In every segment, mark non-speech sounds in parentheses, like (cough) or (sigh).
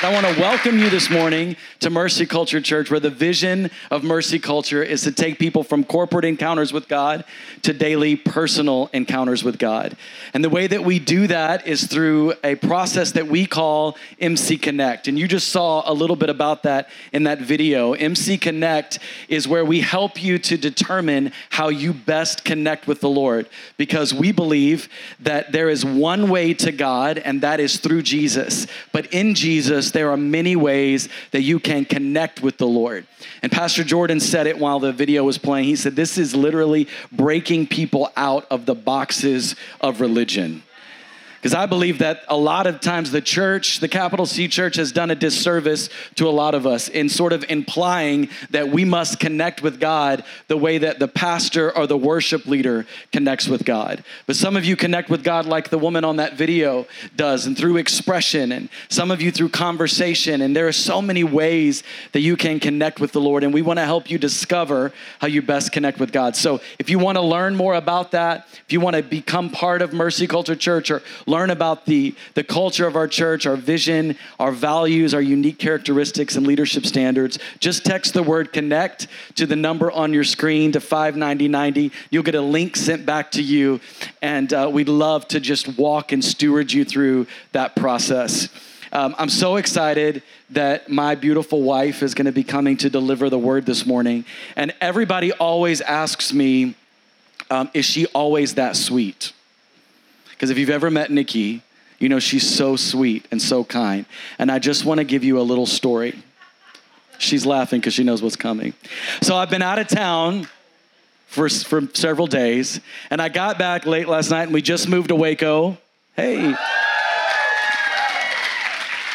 I want to welcome you this morning to Mercy Culture Church, where the vision of Mercy Culture is to take people from corporate encounters with God to daily personal encounters with God. And the way that we do that is through a process that we call MC Connect. And you just saw a little bit about that in that video. MC Connect is where we help you to determine how you best connect with the Lord because we believe that there is one way to God, and that is through Jesus. But in Jesus, there are many ways that you can connect with the Lord. And Pastor Jordan said it while the video was playing. He said, This is literally breaking people out of the boxes of religion. Because I believe that a lot of times the church, the capital C church, has done a disservice to a lot of us in sort of implying that we must connect with God the way that the pastor or the worship leader connects with God. But some of you connect with God like the woman on that video does, and through expression, and some of you through conversation. And there are so many ways that you can connect with the Lord, and we want to help you discover how you best connect with God. So if you want to learn more about that, if you want to become part of Mercy Culture Church or learn about the, the culture of our church, our vision, our values, our unique characteristics, and leadership standards, just text the word connect to the number on your screen to 59090. You'll get a link sent back to you, and uh, we'd love to just walk and steward you through that process. Um, I'm so excited that my beautiful wife is going to be coming to deliver the word this morning. And everybody always asks me, um, is she always that sweet? Because if you've ever met Nikki, you know she's so sweet and so kind. And I just want to give you a little story. She's laughing because she knows what's coming. So I've been out of town for, for several days, and I got back late last night, and we just moved to Waco. Hey.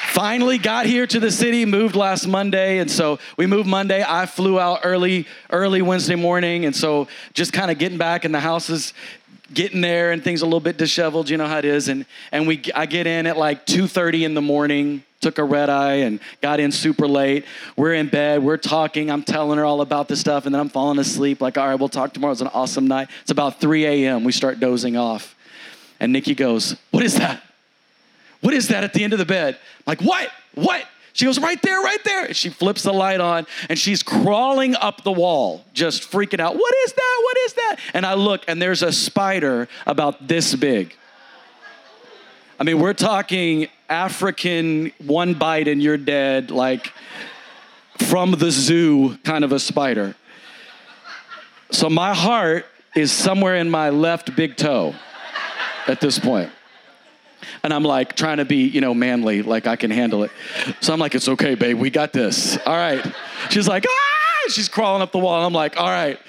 Finally got here to the city, moved last Monday, and so we moved Monday. I flew out early, early Wednesday morning, and so just kind of getting back, and the house is getting there and things a little bit disheveled you know how it is. And and we i get in at like 2.30 in the morning took a red eye and got in super late. We're in bed we're talking i'm telling her all about this stuff and then i'm falling asleep like all right we'll talk tomorrow it's an awesome night. It's about 3 a.m we start dozing off. And nikki goes what is that? What is that at the end of the bed? I'm like what? What she goes, right there, right there. she flips the light on and she's crawling up the wall, just freaking out. What is that? What is that? And I look and there's a spider about this big. I mean, we're talking African one bite and you're dead, like from the zoo kind of a spider. So my heart is somewhere in my left big toe at this point. And I'm like trying to be, you know, manly, like I can handle it. So I'm like, it's okay, babe, we got this. All right. She's like, ah, she's crawling up the wall. And I'm like, all right,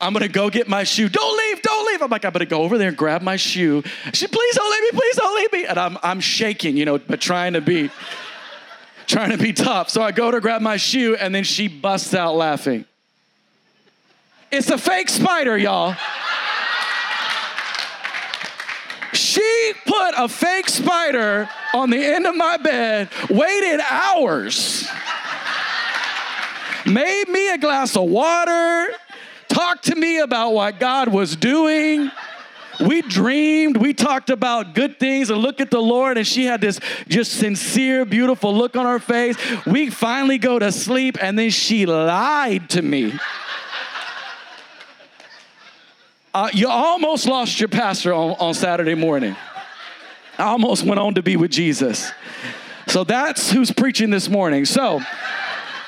I'm gonna go get my shoe. Don't leave, don't leave. I'm like, I'm gonna go over there and grab my shoe. She, please don't leave me, please don't leave me. And I'm, I'm shaking, you know, but trying to be, trying to be tough. So I go to grab my shoe and then she busts out laughing. It's a fake spider, y'all. She put a fake spider on the end of my bed, waited hours, made me a glass of water, talked to me about what God was doing. We dreamed, we talked about good things and look at the Lord, and she had this just sincere, beautiful look on her face. We finally go to sleep, and then she lied to me. Uh, you almost lost your pastor on, on Saturday morning. I almost went on to be with Jesus. So that's who's preaching this morning. So,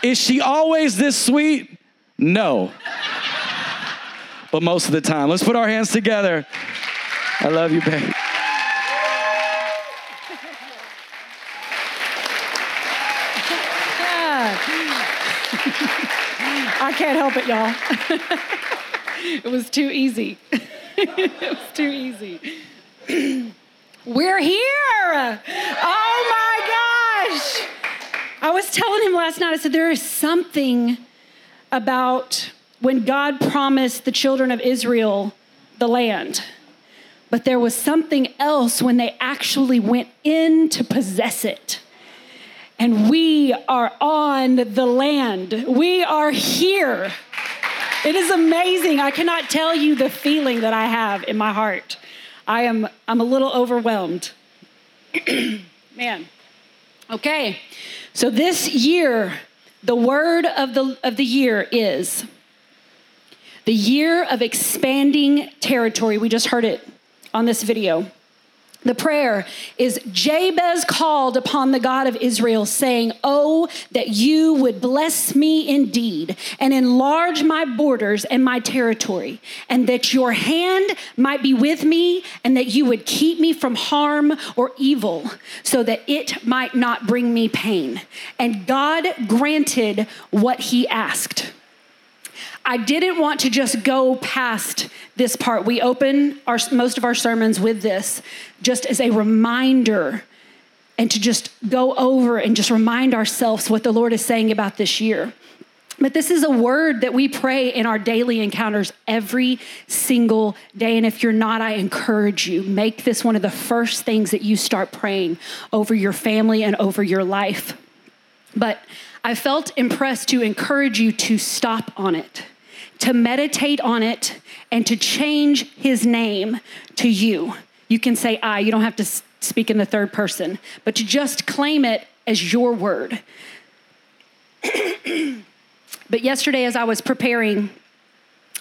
is she always this sweet? No. But most of the time. Let's put our hands together. I love you, babe. (laughs) I can't help it, y'all. (laughs) (laughs) it was too easy. (laughs) it was too easy. (clears throat) We're here. Oh my gosh. I was telling him last night, I said, there is something about when God promised the children of Israel the land. But there was something else when they actually went in to possess it. And we are on the land. We are here. It is amazing. I cannot tell you the feeling that I have in my heart. I am I'm a little overwhelmed. (clears throat) Man, Okay, so this year, the word of the, of the year is the year of expanding territory. We just heard it on this video. The prayer is Jabez called upon the God of Israel, saying, Oh, that you would bless me indeed and enlarge my borders and my territory, and that your hand might be with me, and that you would keep me from harm or evil, so that it might not bring me pain. And God granted what he asked. I didn't want to just go past this part. We open our, most of our sermons with this just as a reminder and to just go over and just remind ourselves what the Lord is saying about this year. But this is a word that we pray in our daily encounters every single day. And if you're not, I encourage you, make this one of the first things that you start praying over your family and over your life. But I felt impressed to encourage you to stop on it, to meditate on it, and to change his name to you. You can say I, you don't have to speak in the third person, but to just claim it as your word. (clears throat) but yesterday, as I was preparing,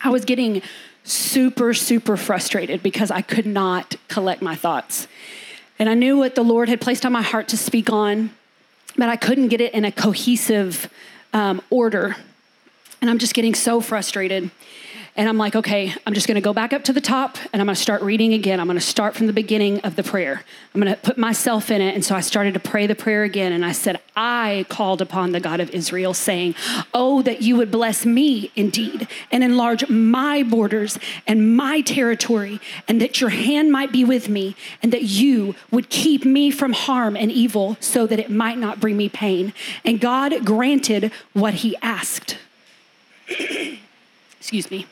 I was getting super, super frustrated because I could not collect my thoughts. And I knew what the Lord had placed on my heart to speak on but I couldn't get it in a cohesive um, order. And I'm just getting so frustrated. And I'm like, okay, I'm just to go back up to the top and I'm to start reading again. I'm to start from the beginning of the prayer. I'm to put myself in it. And so I started to pray the prayer again. And I said, I called upon the God of Israel, saying, Oh, that you would bless me indeed and enlarge my borders and my territory, and that your hand might be with me, and that you would keep me from harm and evil so that it might not bring me pain. And God granted what he asked. (clears throat) Excuse me.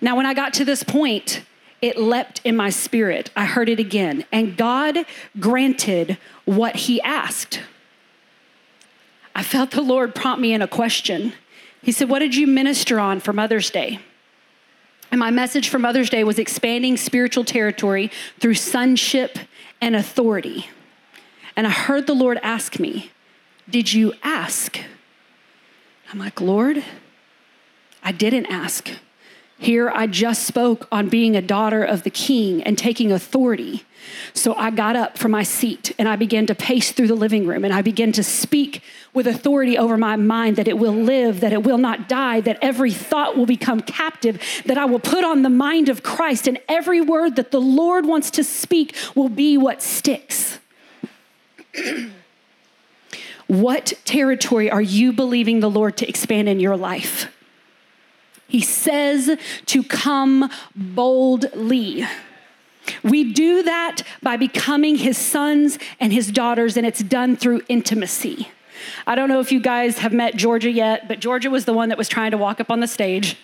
Now, when I got to this point, it leapt in my spirit. I heard it again. And God granted what he asked. I felt the Lord prompt me in a question. He said, What did you minister on for Mother's Day? And my message for Mother's Day was expanding spiritual territory through sonship and authority. And I heard the Lord ask me, Did you ask? I'm like, Lord, I didn't ask. Here, I just spoke on being a daughter of the king and taking authority. So I got up from my seat and I began to pace through the living room and I began to speak with authority over my mind that it will live, that it will not die, that every thought will become captive, that I will put on the mind of Christ, and every word that the Lord wants to speak will be what sticks. (clears throat) what territory are you believing the Lord to expand in your life? He says to come boldly. We do that by becoming his sons and his daughters, and it's done through intimacy. I don't know if you guys have met Georgia yet, but Georgia was the one that was trying to walk up on the stage.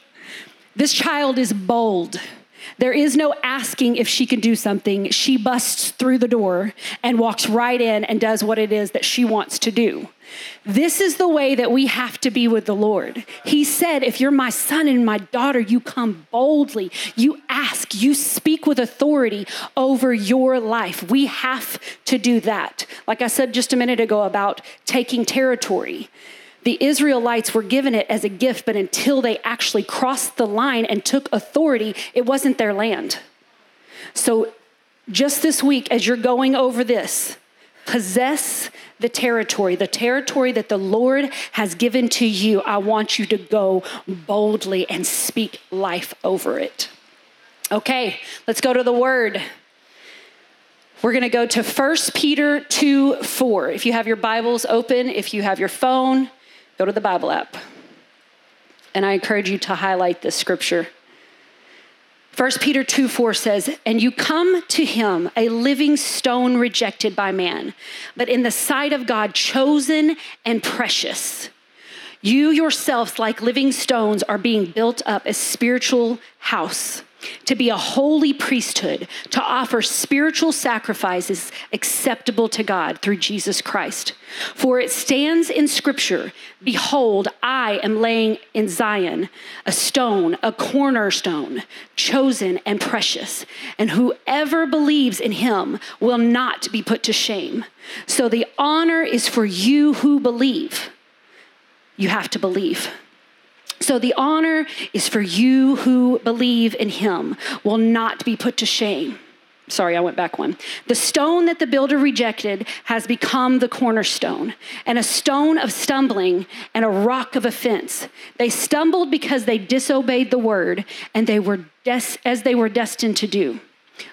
This child is bold. There is no asking if she can do something. She busts through the door and walks right in and does what it is that she wants to do. This is the way that we have to be with the Lord. He said, If you're my son and my daughter, you come boldly, you ask, you speak with authority over your life. We have to do that. Like I said just a minute ago about taking territory. The Israelites were given it as a gift, but until they actually crossed the line and took authority, it wasn't their land. So, just this week, as you're going over this, possess the territory, the territory that the Lord has given to you, I want you to go boldly and speak life over it. Okay, let's go to the word. We're going to go to 1 Peter 2 4. If you have your Bibles open, if you have your phone, go to the Bible app. And I encourage you to highlight this scripture. 1 Peter 2 4 says, And you come to him, a living stone rejected by man, but in the sight of God, chosen and precious. You yourselves, like living stones, are being built up a spiritual house to be a holy priesthood, to offer spiritual sacrifices acceptable to God through Jesus Christ. For it stands in Scripture Behold, I am laying in Zion a stone, a cornerstone, chosen and precious, and whoever believes in him will not be put to shame. So the honor is for you who believe. You have to believe. So the honor is for you who believe in him, will not be put to shame. Sorry, I went back one. The stone that the builder rejected has become the cornerstone, and a stone of stumbling and a rock of offense. They stumbled because they disobeyed the word, and they were des- as they were destined to do.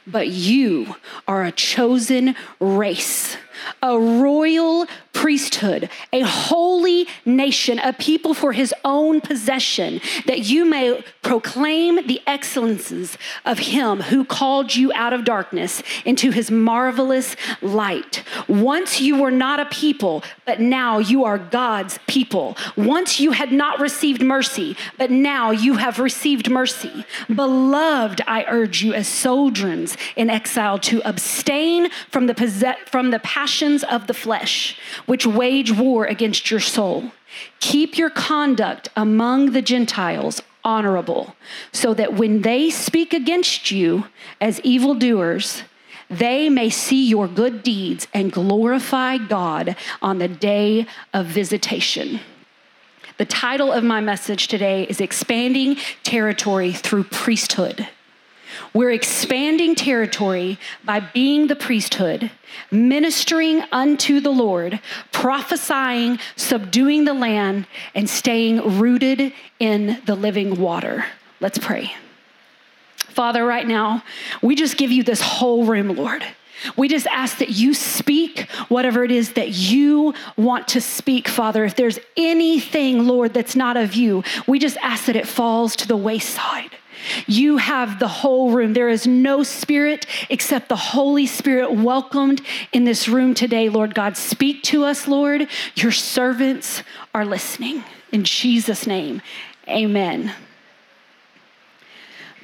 But you are a chosen race a royal priesthood, a holy nation, a people for his own possession, that you may proclaim the excellences of him who called you out of darkness into his marvelous light. Once you were not a people, but now you are God's people. Once you had not received mercy, but now you have received mercy. Beloved, I urge you as sojourners in exile to abstain from the, possess- from the passions of the flesh, which wage war against your soul. Keep your conduct among the Gentiles honorable, so that when they speak against you as evildoers, they may see your good deeds and glorify God on the day of visitation. The title of my message today is Expanding Territory Through Priesthood. We're expanding territory by being the priesthood, ministering unto the Lord, prophesying, subduing the land, and staying rooted in the living water. Let's pray. Father, right now, we just give you this whole room, Lord. We just ask that you speak whatever it is that you want to speak, Father. If there's anything, Lord, that's not of you, we just ask that it falls to the wayside. You have the whole room. There is no spirit except the Holy Spirit welcomed in this room today, Lord God. Speak to us, Lord. Your servants are listening. In Jesus' name, amen.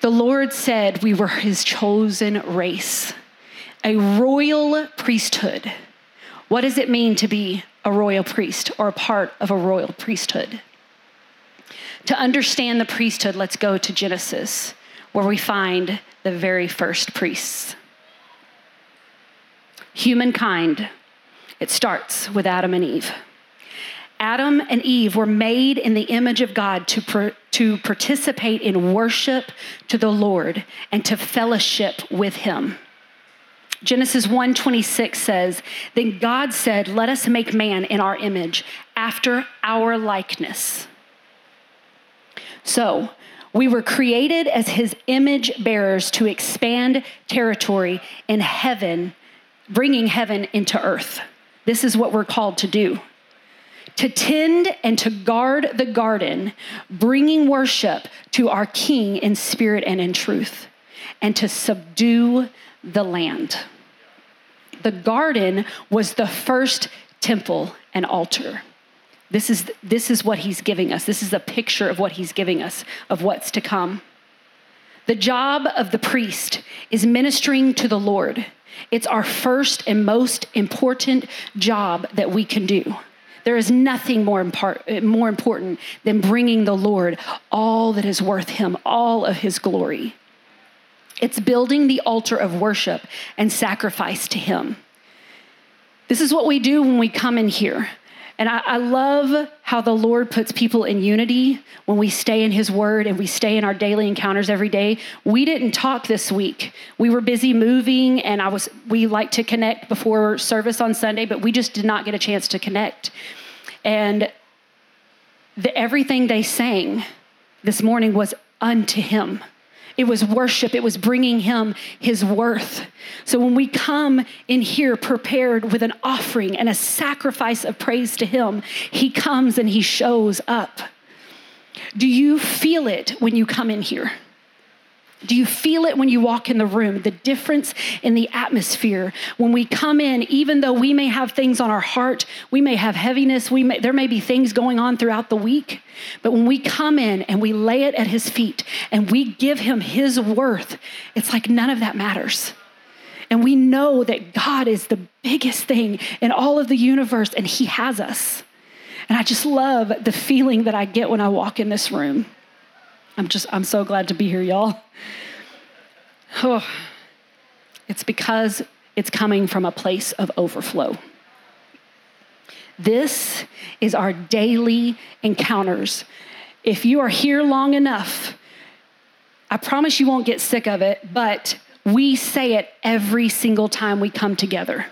The Lord said we were his chosen race, a royal priesthood. What does it mean to be a royal priest or a part of a royal priesthood? To understand the priesthood, let's go to Genesis, where we find the very first priests. Humankind, it starts with Adam and Eve. Adam and Eve were made in the image of God to, to participate in worship to the Lord and to fellowship with Him. Genesis 1:26 says, "Then God said, "Let us make man in our image, after our likeness." So, we were created as his image bearers to expand territory in heaven, bringing heaven into earth. This is what we're called to do to tend and to guard the garden, bringing worship to our King in spirit and in truth, and to subdue the land. The garden was the first temple and altar. This is, this is what he's giving us. This is a picture of what he's giving us, of what's to come. The job of the priest is ministering to the Lord. It's our first and most important job that we can do. There is nothing more, impar- more important than bringing the Lord all that is worth him, all of his glory. It's building the altar of worship and sacrifice to him. This is what we do when we come in here. And I, I, love how the Lord puts people in unity when we stay in His Word and we stay in our daily encounters every day. We didn't talk this week. We were busy moving, and I was. We like to connect before service on Sunday, but we just did not get a chance to connect. And the, everything they sang this morning was unto Him. It was worship. It was bringing him his worth. So when we come in here prepared with an offering and a sacrifice of praise to him, he comes and he shows up. Do you feel it when you come in here? Do you feel it when you walk in the room? The difference in the atmosphere when we come in, even though we may have things on our heart, we may have heaviness, we may, there may be things going on throughout the week, but when we come in and we lay it at His feet and we give Him His worth, it's like none of that matters. And we know that God is the biggest thing in all of the universe and He has us. And I just love the feeling that I get when I walk in this room. I'm just, I'm so glad to be here, y'all. Oh, it's because it's coming from a place of overflow. This is our daily encounters. If you are here long enough, I promise you won't get sick of it, but we say it every single time we come together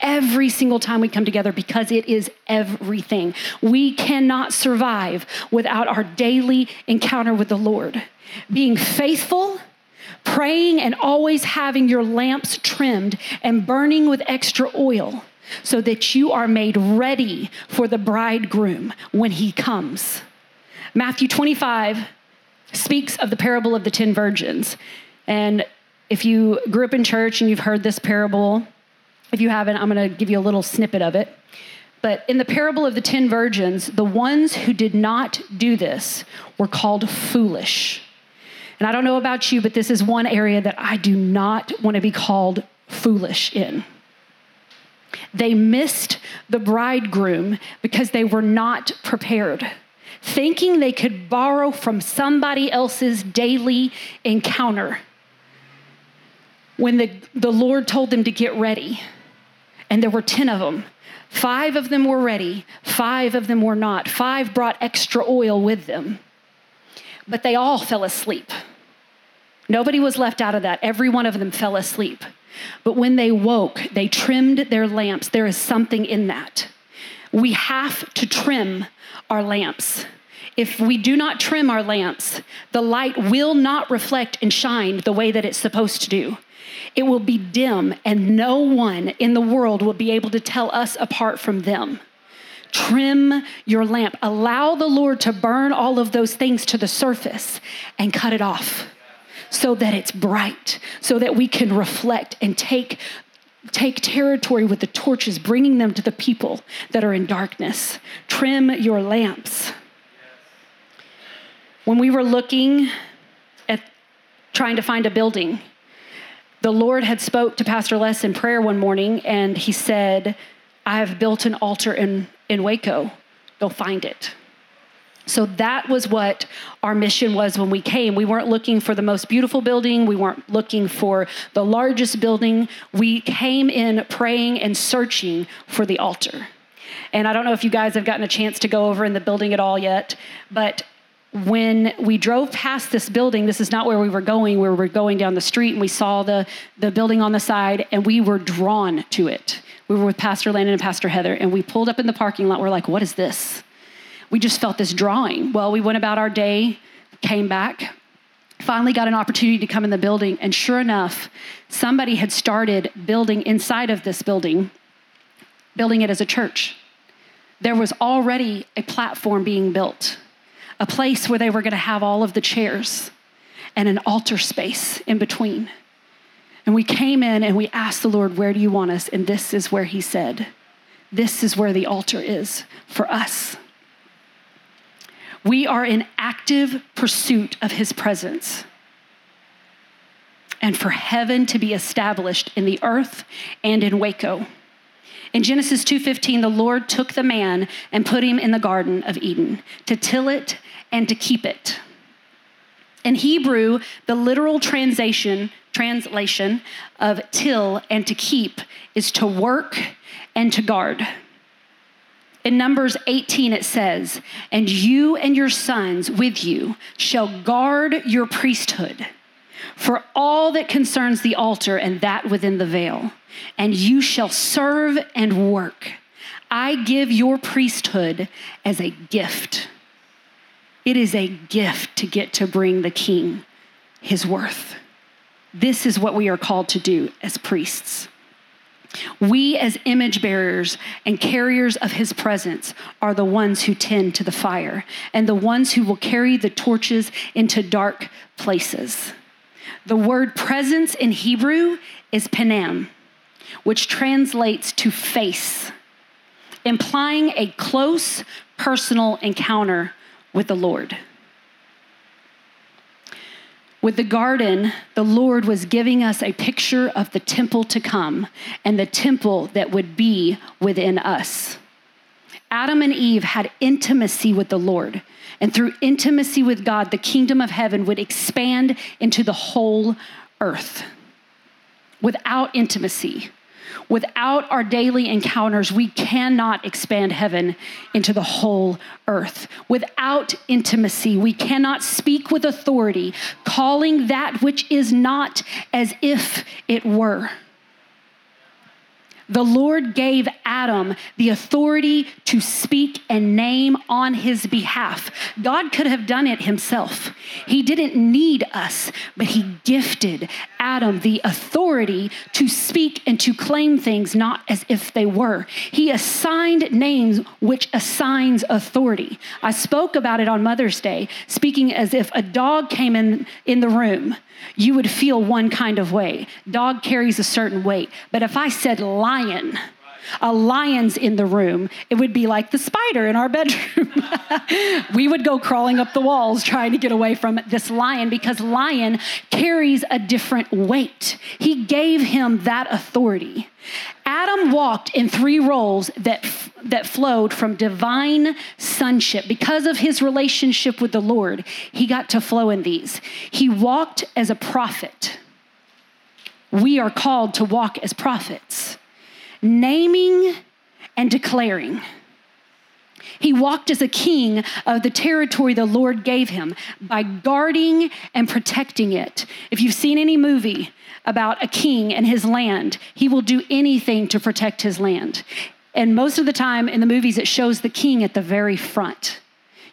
every single time we come together because it is everything. We cannot survive without our daily encounter with the Lord. Being faithful, praying, and always having your lamps trimmed and burning with extra oil so that you are made ready for the bridegroom when he comes. Matthew 25 speaks of the parable of the 10 virgins. And if you grew up in church and you've heard this parable, if you haven't, I'm going to give you a little snippet of it. But in the parable of the 10 virgins, the ones who did not do this were called foolish. And I don't know about you, but this is one area that I do not want to be called foolish in. They missed the bridegroom because they were not prepared, thinking they could borrow from somebody else's daily encounter. When the, the Lord told them to get ready, and there were 10 of them. Five of them were ready, five of them were not. Five brought extra oil with them, but they all fell asleep. Nobody was left out of that. Every one of them fell asleep. But when they woke, they trimmed their lamps. There is something in that. We have to trim our lamps. If we do not trim our lamps, the light will not reflect and shine the way that it's supposed to do. It will be dim, and no one in the world will be able to tell us apart from them. Trim your lamp. Allow the Lord to burn all of those things to the surface and cut it off so that it's bright, so that we can reflect and take take territory with the torches, bringing them to the people that are in darkness. Trim your lamps. When we were looking at trying to find a building, the Lord had spoke to Pastor Les in prayer one morning, and he said, I have built an altar in, in Waco. Go find it. So that was what our mission was when we came. We weren't looking for the most beautiful building. We weren't looking for the largest building. We came in praying and searching for the altar. And I don't know if you guys have gotten a chance to go over in the building at all yet, but when we drove past this building, this is not where we were going. We were going down the street and we saw the, the building on the side and we were drawn to it. We were with Pastor Landon and Pastor Heather and we pulled up in the parking lot. We're like, what is this? We just felt this drawing. Well, we went about our day, came back, finally got an opportunity to come in the building. And sure enough, somebody had started building inside of this building, building it as a church. There was already a platform being built a place where they were going to have all of the chairs and an altar space in between. And we came in and we asked the Lord, Where do you want us? And this is where He said, This is where the altar is for us. We are in active pursuit of His presence and for heaven to be established in the earth and in Waco. In Genesis 2:15, the Lord took the man and put him in the garden of Eden to till it and to keep it. In Hebrew, the literal translation translation of till and to keep is to work and to guard. In Numbers 18, it says, And you and your sons with you shall guard your priesthood for all that concerns the altar and that within the veil, and you shall serve and work. I give your priesthood as a gift. It is a gift to get to bring the king his worth. This is what we are called to do as priests. We, as image bearers and carriers of his presence, are the ones who tend to the fire and the ones who will carry the torches into dark places. The word presence in Hebrew is panam, which translates to face, implying a close personal encounter with the Lord. With the garden, the Lord was giving us a picture of the temple to come and the temple that would be within us. Adam and Eve had intimacy with the Lord. And through intimacy with God, the kingdom of heaven would expand into the whole earth. Without intimacy, without our daily encounters, we cannot expand heaven into the whole earth. Without intimacy, we cannot speak with authority, calling that which is not as if it were the Lord gave Adam the authority to speak and name on his behalf. God could have done it himself. He didn't need us, but he gifted Adam the authority to speak and to claim things not as if they were. He assigned names which assigns authority. I spoke about it on Mother's Day, speaking as if a dog came in in the room you would feel one kind of way. Dog carries a certain weight. But if I said lion, a lion's in the room, it would be like the spider in our bedroom. (laughs) we would go crawling up the walls trying to get away from this lion because lion carries a different weight. He gave him that authority. Adam walked in three roles that, that flowed from divine sonship. Because of his relationship with the Lord, he got to flow in these. He walked as a prophet. We are called to walk as prophets, naming and declaring. He walked as a king of the territory the Lord gave him by guarding and protecting it. If you've seen any movie, about a king and his land. He will do anything to protect his land. And most of the time in the movies, it shows the king at the very front.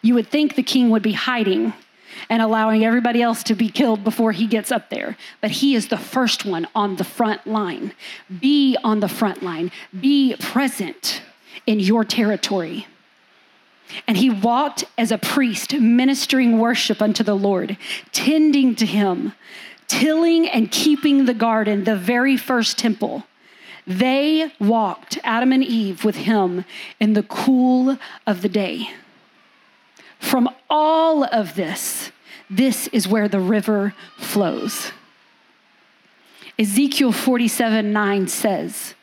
You would think the king would be hiding and allowing everybody else to be killed before he gets up there. But he is the first one on the front line. Be on the front line, be present in your territory. And he walked as a priest, ministering worship unto the Lord, tending to him, tilling and keeping the garden, the very first temple. They walked, Adam and Eve, with him in the cool of the day. From all of this, this is where the river flows. Ezekiel 47 9 says,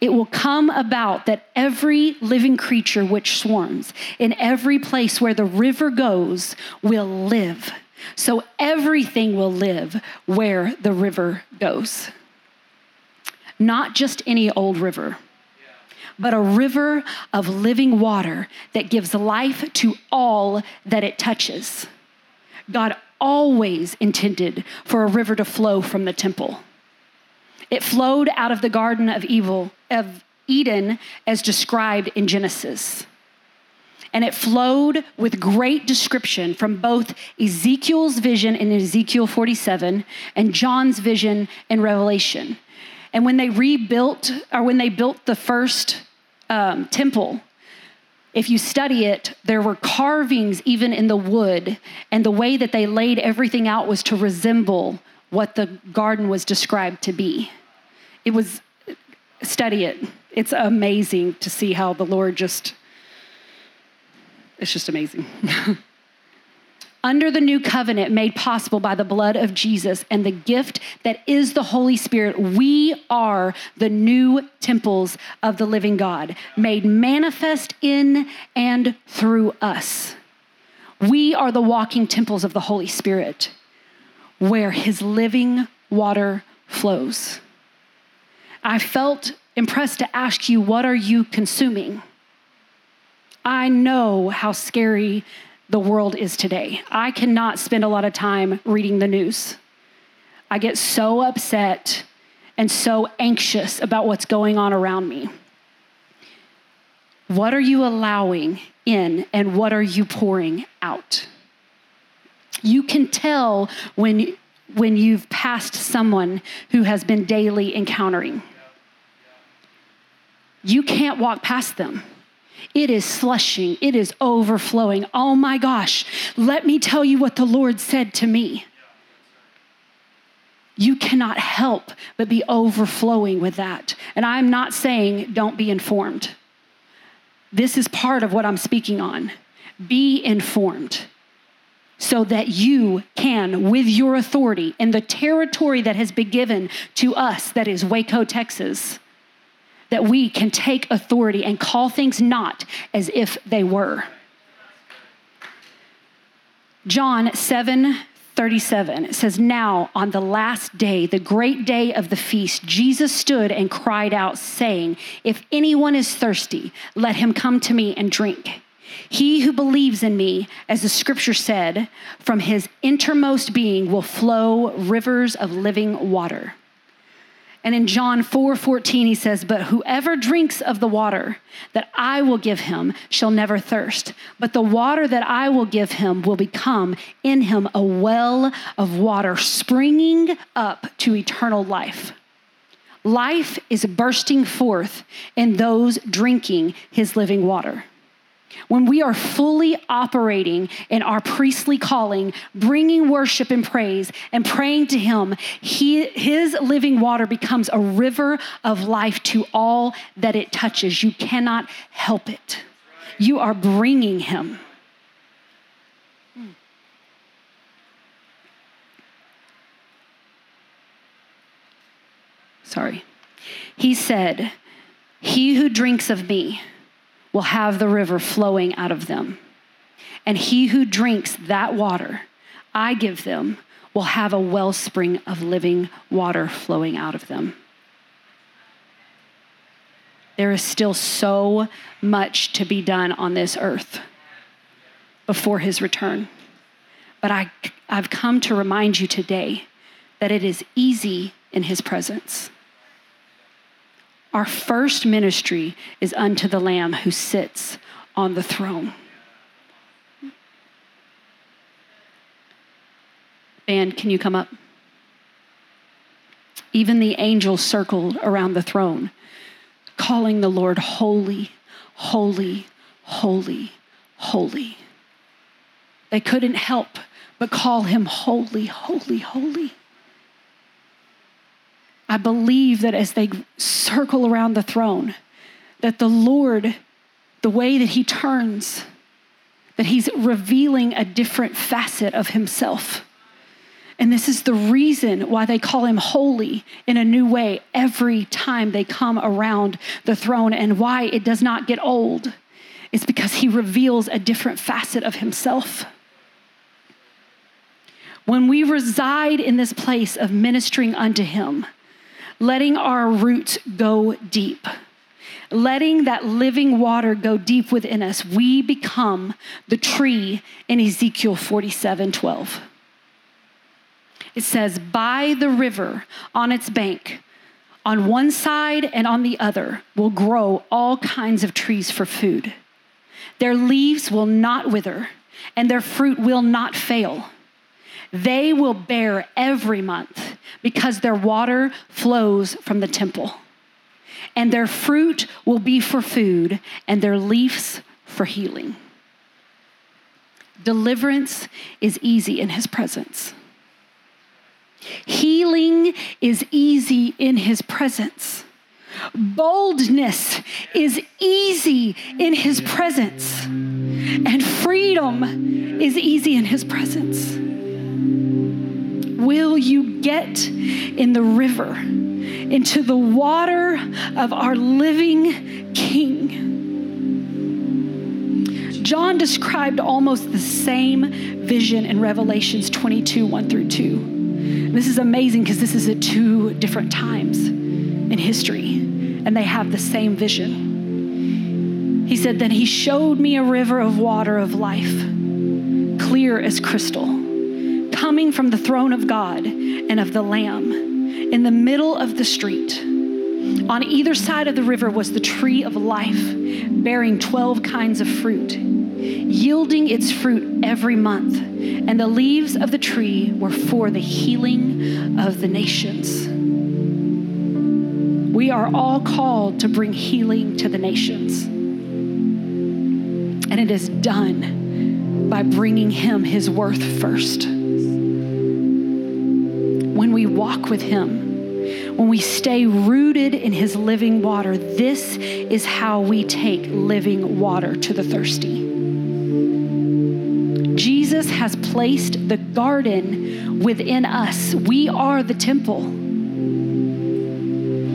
It will come about that every living creature which swarms in every place where the river goes will live. So everything will live where the river goes. Not just any old river, but a river of living water that gives life to all that it touches. God always intended for a river to flow from the temple. It flowed out of the garden of evil of Eden as described in Genesis and it flowed with great description from both Ezekiel's vision in Ezekiel 47 and John's vision in Revelation. And when they rebuilt, or when they built the first um, temple, if you study it, there were carvings even in the wood, and the way that they laid everything out was to resemble what the garden was described to be. It was, study it. It's amazing to see how the Lord just it's just amazing. (laughs) Under the new covenant made possible by the blood of Jesus and the gift that is the Holy Spirit, we are the new temples of the living God, made manifest in and through us. We are the walking temples of the Holy Spirit, where his living water flows. I felt impressed to ask you, what are you consuming? I know how scary the world is today. I cannot spend a lot of time reading the news. I get so upset and so anxious about what's going on around me. What are you allowing in and what are you pouring out? You can tell when, when you've passed someone who has been daily encountering. You can't walk past them it is slushing, it is overflowing. Oh my gosh, let me tell you what the Lord said to me. you cannot help but be overflowing with that. And I'm not saying don't be informed. This is part of what I'm speaking on. Be informed so that you can, with your authority in the territory that has been given to us, that is Waco, Texas, that we can take authority and call things not as if they were. John 7 37 it says now on the last day the great day of the feast jesus stood and cried out saying if anyone is thirsty let him come to me and drink he who believes in me as the scripture said from his innermost being will flow rivers of living water and in John 4 14, he says, But whoever drinks of the water that I will give him shall never thirst. But the water that I will give him will become in him a well of water springing up to eternal life. Life is bursting forth in those drinking his living water. When we are fully operating in our priestly calling, bringing worship and praise and praying to Him, he, His living water becomes a river of life to all that it touches. You cannot help it. You are bringing Him. Sorry. He said, He who drinks of me, will have the river flowing out of them. And he who drinks that water I give them will have a wellspring of living water flowing out of them. There is still so much to be done on this earth before his return. But I, I've come to remind you today that it is easy in his presence. Our first ministry is unto the Lamb who sits on the throne. Band, can you come up? Even the angels circled around the throne, calling the Lord holy, holy, holy, holy. They couldn't help but call him holy, holy, holy. I believe that as they circle around the throne, that the Lord, the way that He turns, that He's revealing a different facet of Himself. And this is the reason why they call him holy in a new way every time they come around the throne and why it does not get old. It's because he reveals a different facet of himself. When we reside in this place of ministering unto him, letting our roots go deep. Letting that living water go deep within us, we become the tree in Ezekiel 47 12. It says, By the river on its bank, on one side and on the other, will grow all kinds of trees for food. Their leaves will not wither, and their fruit will not fail. They will bear every month because their water flows from the temple. And their fruit will be for food, and their leaves for healing. Deliverance is easy in his presence. Healing is easy in his presence. Boldness is easy in his presence. And freedom is easy in his presence. Will you get in the river, into the water of our living King? John described almost the same vision in Revelations 22 1 through 2. This is amazing because this is at two different times in history, and they have the same vision. He said, Then he showed me a river of water of life, clear as crystal coming from the throne of God and of the Lamb in the middle of the street. On either side of the river was the tree of life, bearing 12 kinds of fruit, yielding its fruit every month. And the leaves of the tree were for the healing of the nations. We are all called to bring healing to the nations. And it is done by bringing Him His worth first. When we walk with Him, when we stay rooted in His living water, this is how we take living water to the thirsty. Jesus has placed the garden within us. We are the temple.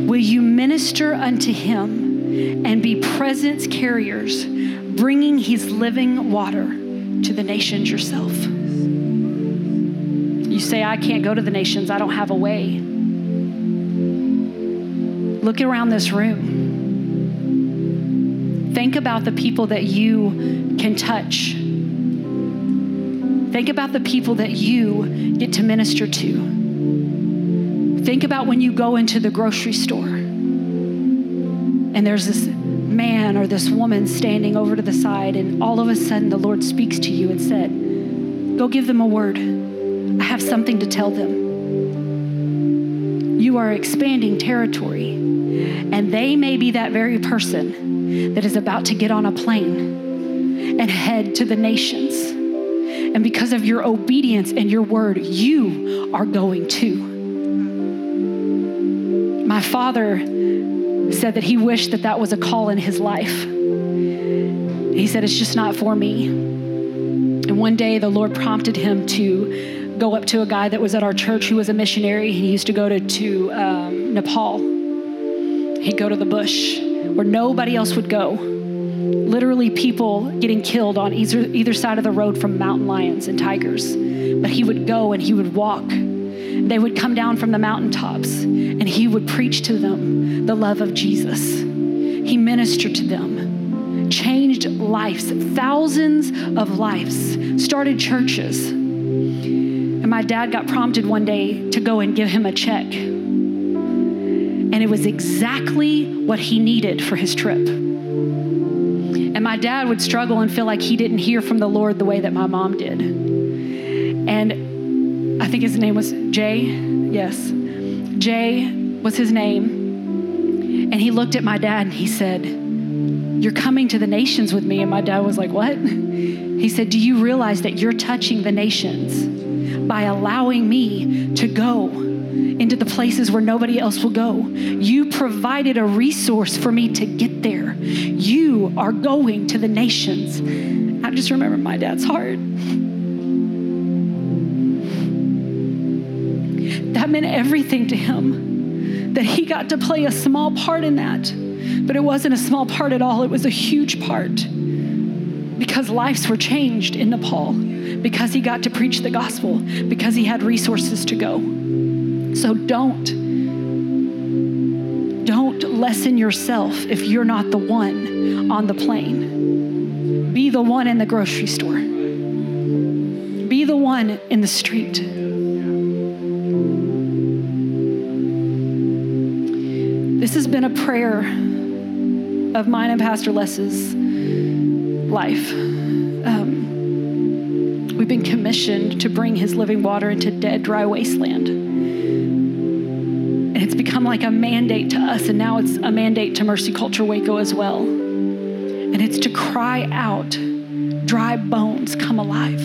Will you minister unto Him and be presence carriers, bringing His living water to the nations yourself? You say, I can't go to the nations, I don't have a way. Look around this room. Think about the people that you can touch. Think about the people that you get to minister to. Think about when you go into the grocery store and there's this man or this woman standing over to the side, and all of a sudden the Lord speaks to you and said, Go give them a word. Something to tell them. You are expanding territory, and they may be that very person that is about to get on a plane and head to the nations. And because of your obedience and your word, you are going to. My father said that he wished that that was a call in his life. He said, It's just not for me. And one day the Lord prompted him to go up to a guy that was at our church who was a missionary. He used to go to, to um, Nepal. He'd go to the bush where nobody else would go. Literally, people getting killed on either, either side of the road from mountain lions and tigers. But he would go and he would walk. They would come down from the mountaintops and he would preach to them the love of Jesus. He ministered to them, changed lives, thousands of lives, started churches. My dad got prompted one day to go and give him a check. And it was exactly what he needed for his trip. And my dad would struggle and feel like he didn't hear from the Lord the way that my mom did. And I think his name was Jay. Yes. Jay was his name. And he looked at my dad and he said, You're coming to the nations with me. And my dad was like, What? (laughs) He said, Do you realize that you're touching the nations by allowing me to go into the places where nobody else will go? You provided a resource for me to get there. You are going to the nations. I just remember my dad's heart. That meant everything to him, that he got to play a small part in that. But it wasn't a small part at all, it was a huge part because lives were changed in Nepal, because he got to preach the gospel, because he had resources to go. So don't, don't lessen yourself if you're not the one on the plane. Be the one in the grocery store. Be the one in the street. This has been a prayer of mine and Pastor Les's life. Um, we've been commissioned to bring his living water into dead, dry wasteland. And it's become like a mandate to us, and now it's a mandate to Mercy Culture Waco as well. And it's to cry out, dry bones come alive.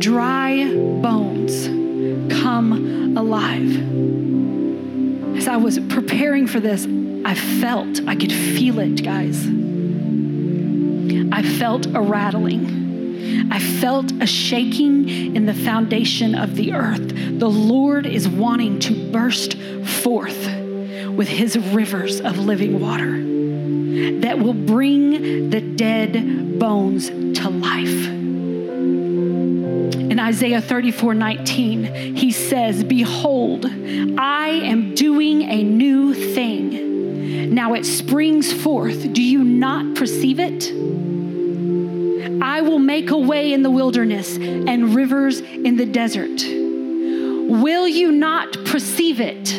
Dry bones come alive. As I was preparing for this, I felt, I could feel it, guys. I felt a rattling. I felt a shaking in the foundation of the earth. The Lord is wanting to burst forth with his rivers of living water that will bring the dead bones to life. In Isaiah 34 19, he says, Behold, I am doing a new thing. Now it springs forth. Do you not perceive it? I will make a way in the wilderness and rivers in the desert. Will you not perceive it?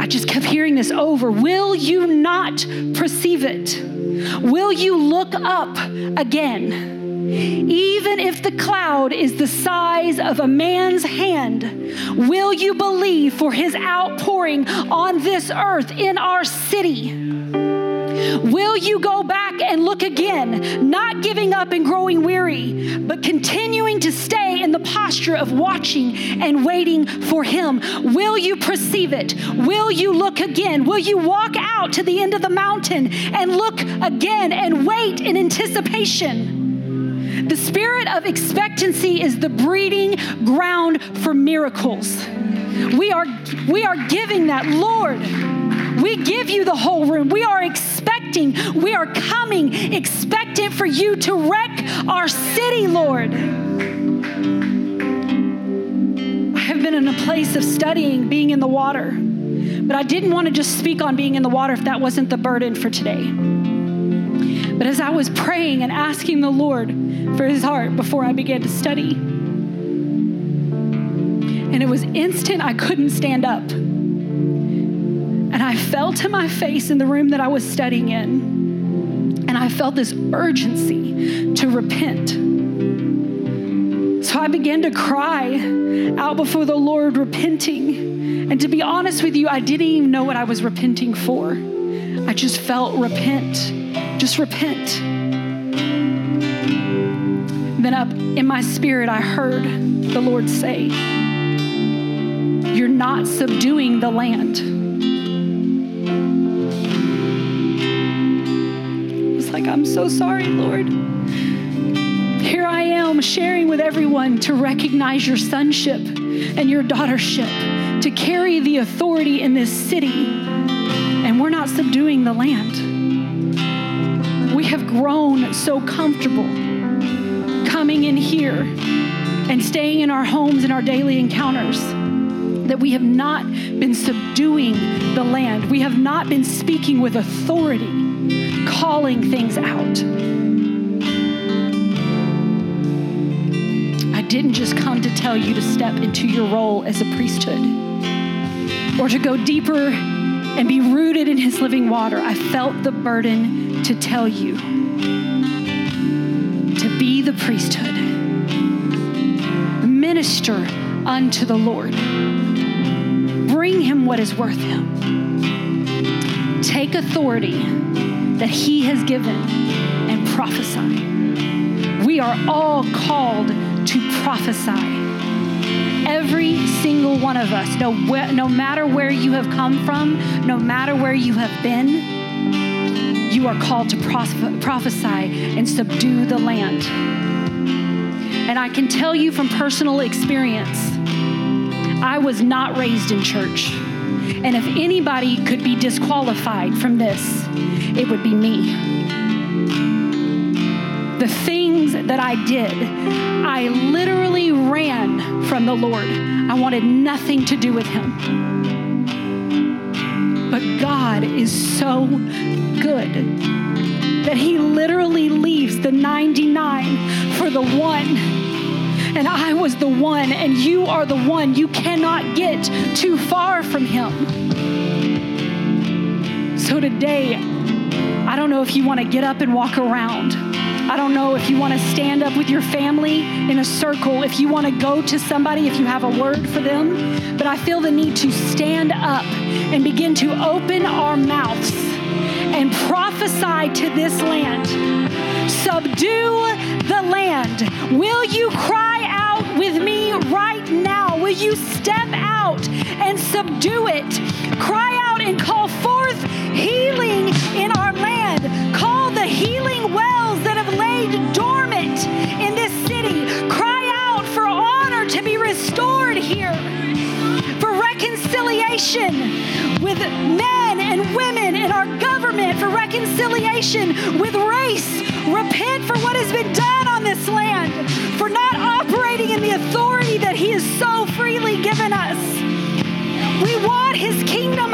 I just kept hearing this over. Will you not perceive it? Will you look up again? Even if the cloud is the size of a man's hand, will you believe for his outpouring on this earth in our city? Will you go back and look again, not giving up and growing weary, but continuing to stay in the posture of watching and waiting for Him? Will you perceive it? Will you look again? Will you walk out to the end of the mountain and look again and wait in anticipation? The spirit of expectancy is the breeding ground for miracles. We are, we are giving that, Lord. We give you the whole room. We are expecting, we are coming, expectant for you to wreck our city, Lord. I have been in a place of studying being in the water, but I didn't want to just speak on being in the water if that wasn't the burden for today. But as I was praying and asking the Lord for his heart before I began to study, and it was instant, I couldn't stand up. I fell to my face in the room that I was studying in. And I felt this urgency to repent. So I began to cry out before the Lord, repenting. And to be honest with you, I didn't even know what I was repenting for. I just felt repent. Just repent. Then up in my spirit, I heard the Lord say, You're not subduing the land. So sorry, Lord. Here I am sharing with everyone to recognize your sonship and your daughtership, to carry the authority in this city. And we're not subduing the land. We have grown so comfortable coming in here and staying in our homes and our daily encounters that we have not been subduing the land. We have not been speaking with authority calling things out. I didn't just come to tell you to step into your role as a priesthood or to go deeper and be rooted in his living water. I felt the burden to tell you to be the priesthood, minister unto the Lord, bring him what is worth him, take authority that He has given and prophesy. We are all called to prophesy. Every single one of us, no, no matter where you have come from, no matter where you have been, you are called to prophesy and subdue the land. And I can tell you from personal experience, I was not raised in church. And if anybody could be disqualified from this, it would be me. The things that I did, I literally ran from the Lord. I wanted nothing to do with Him. But God is so good that He literally leaves the 99 for the one and I was the one, and you are the one. You cannot get too far from Him. So today, I don't know if you want to get up and walk around. I don't know if you want to stand up with your family in a circle, if you want to go to somebody, if you have a word for them. But I feel the need to stand up and begin to open our mouths and prophesy to this land. Subdue the land. Will you cry out with me right now? Will you step out and subdue it? Cry out and call forth healing in our land. Call the healing wells that have laid dormant in this city. Cry out for honor to be restored here, for reconciliation with men and women in our government, for reconciliation with race. Repent for what has been done on this land, for not operating in the authority that He has so freely given us. We want His kingdom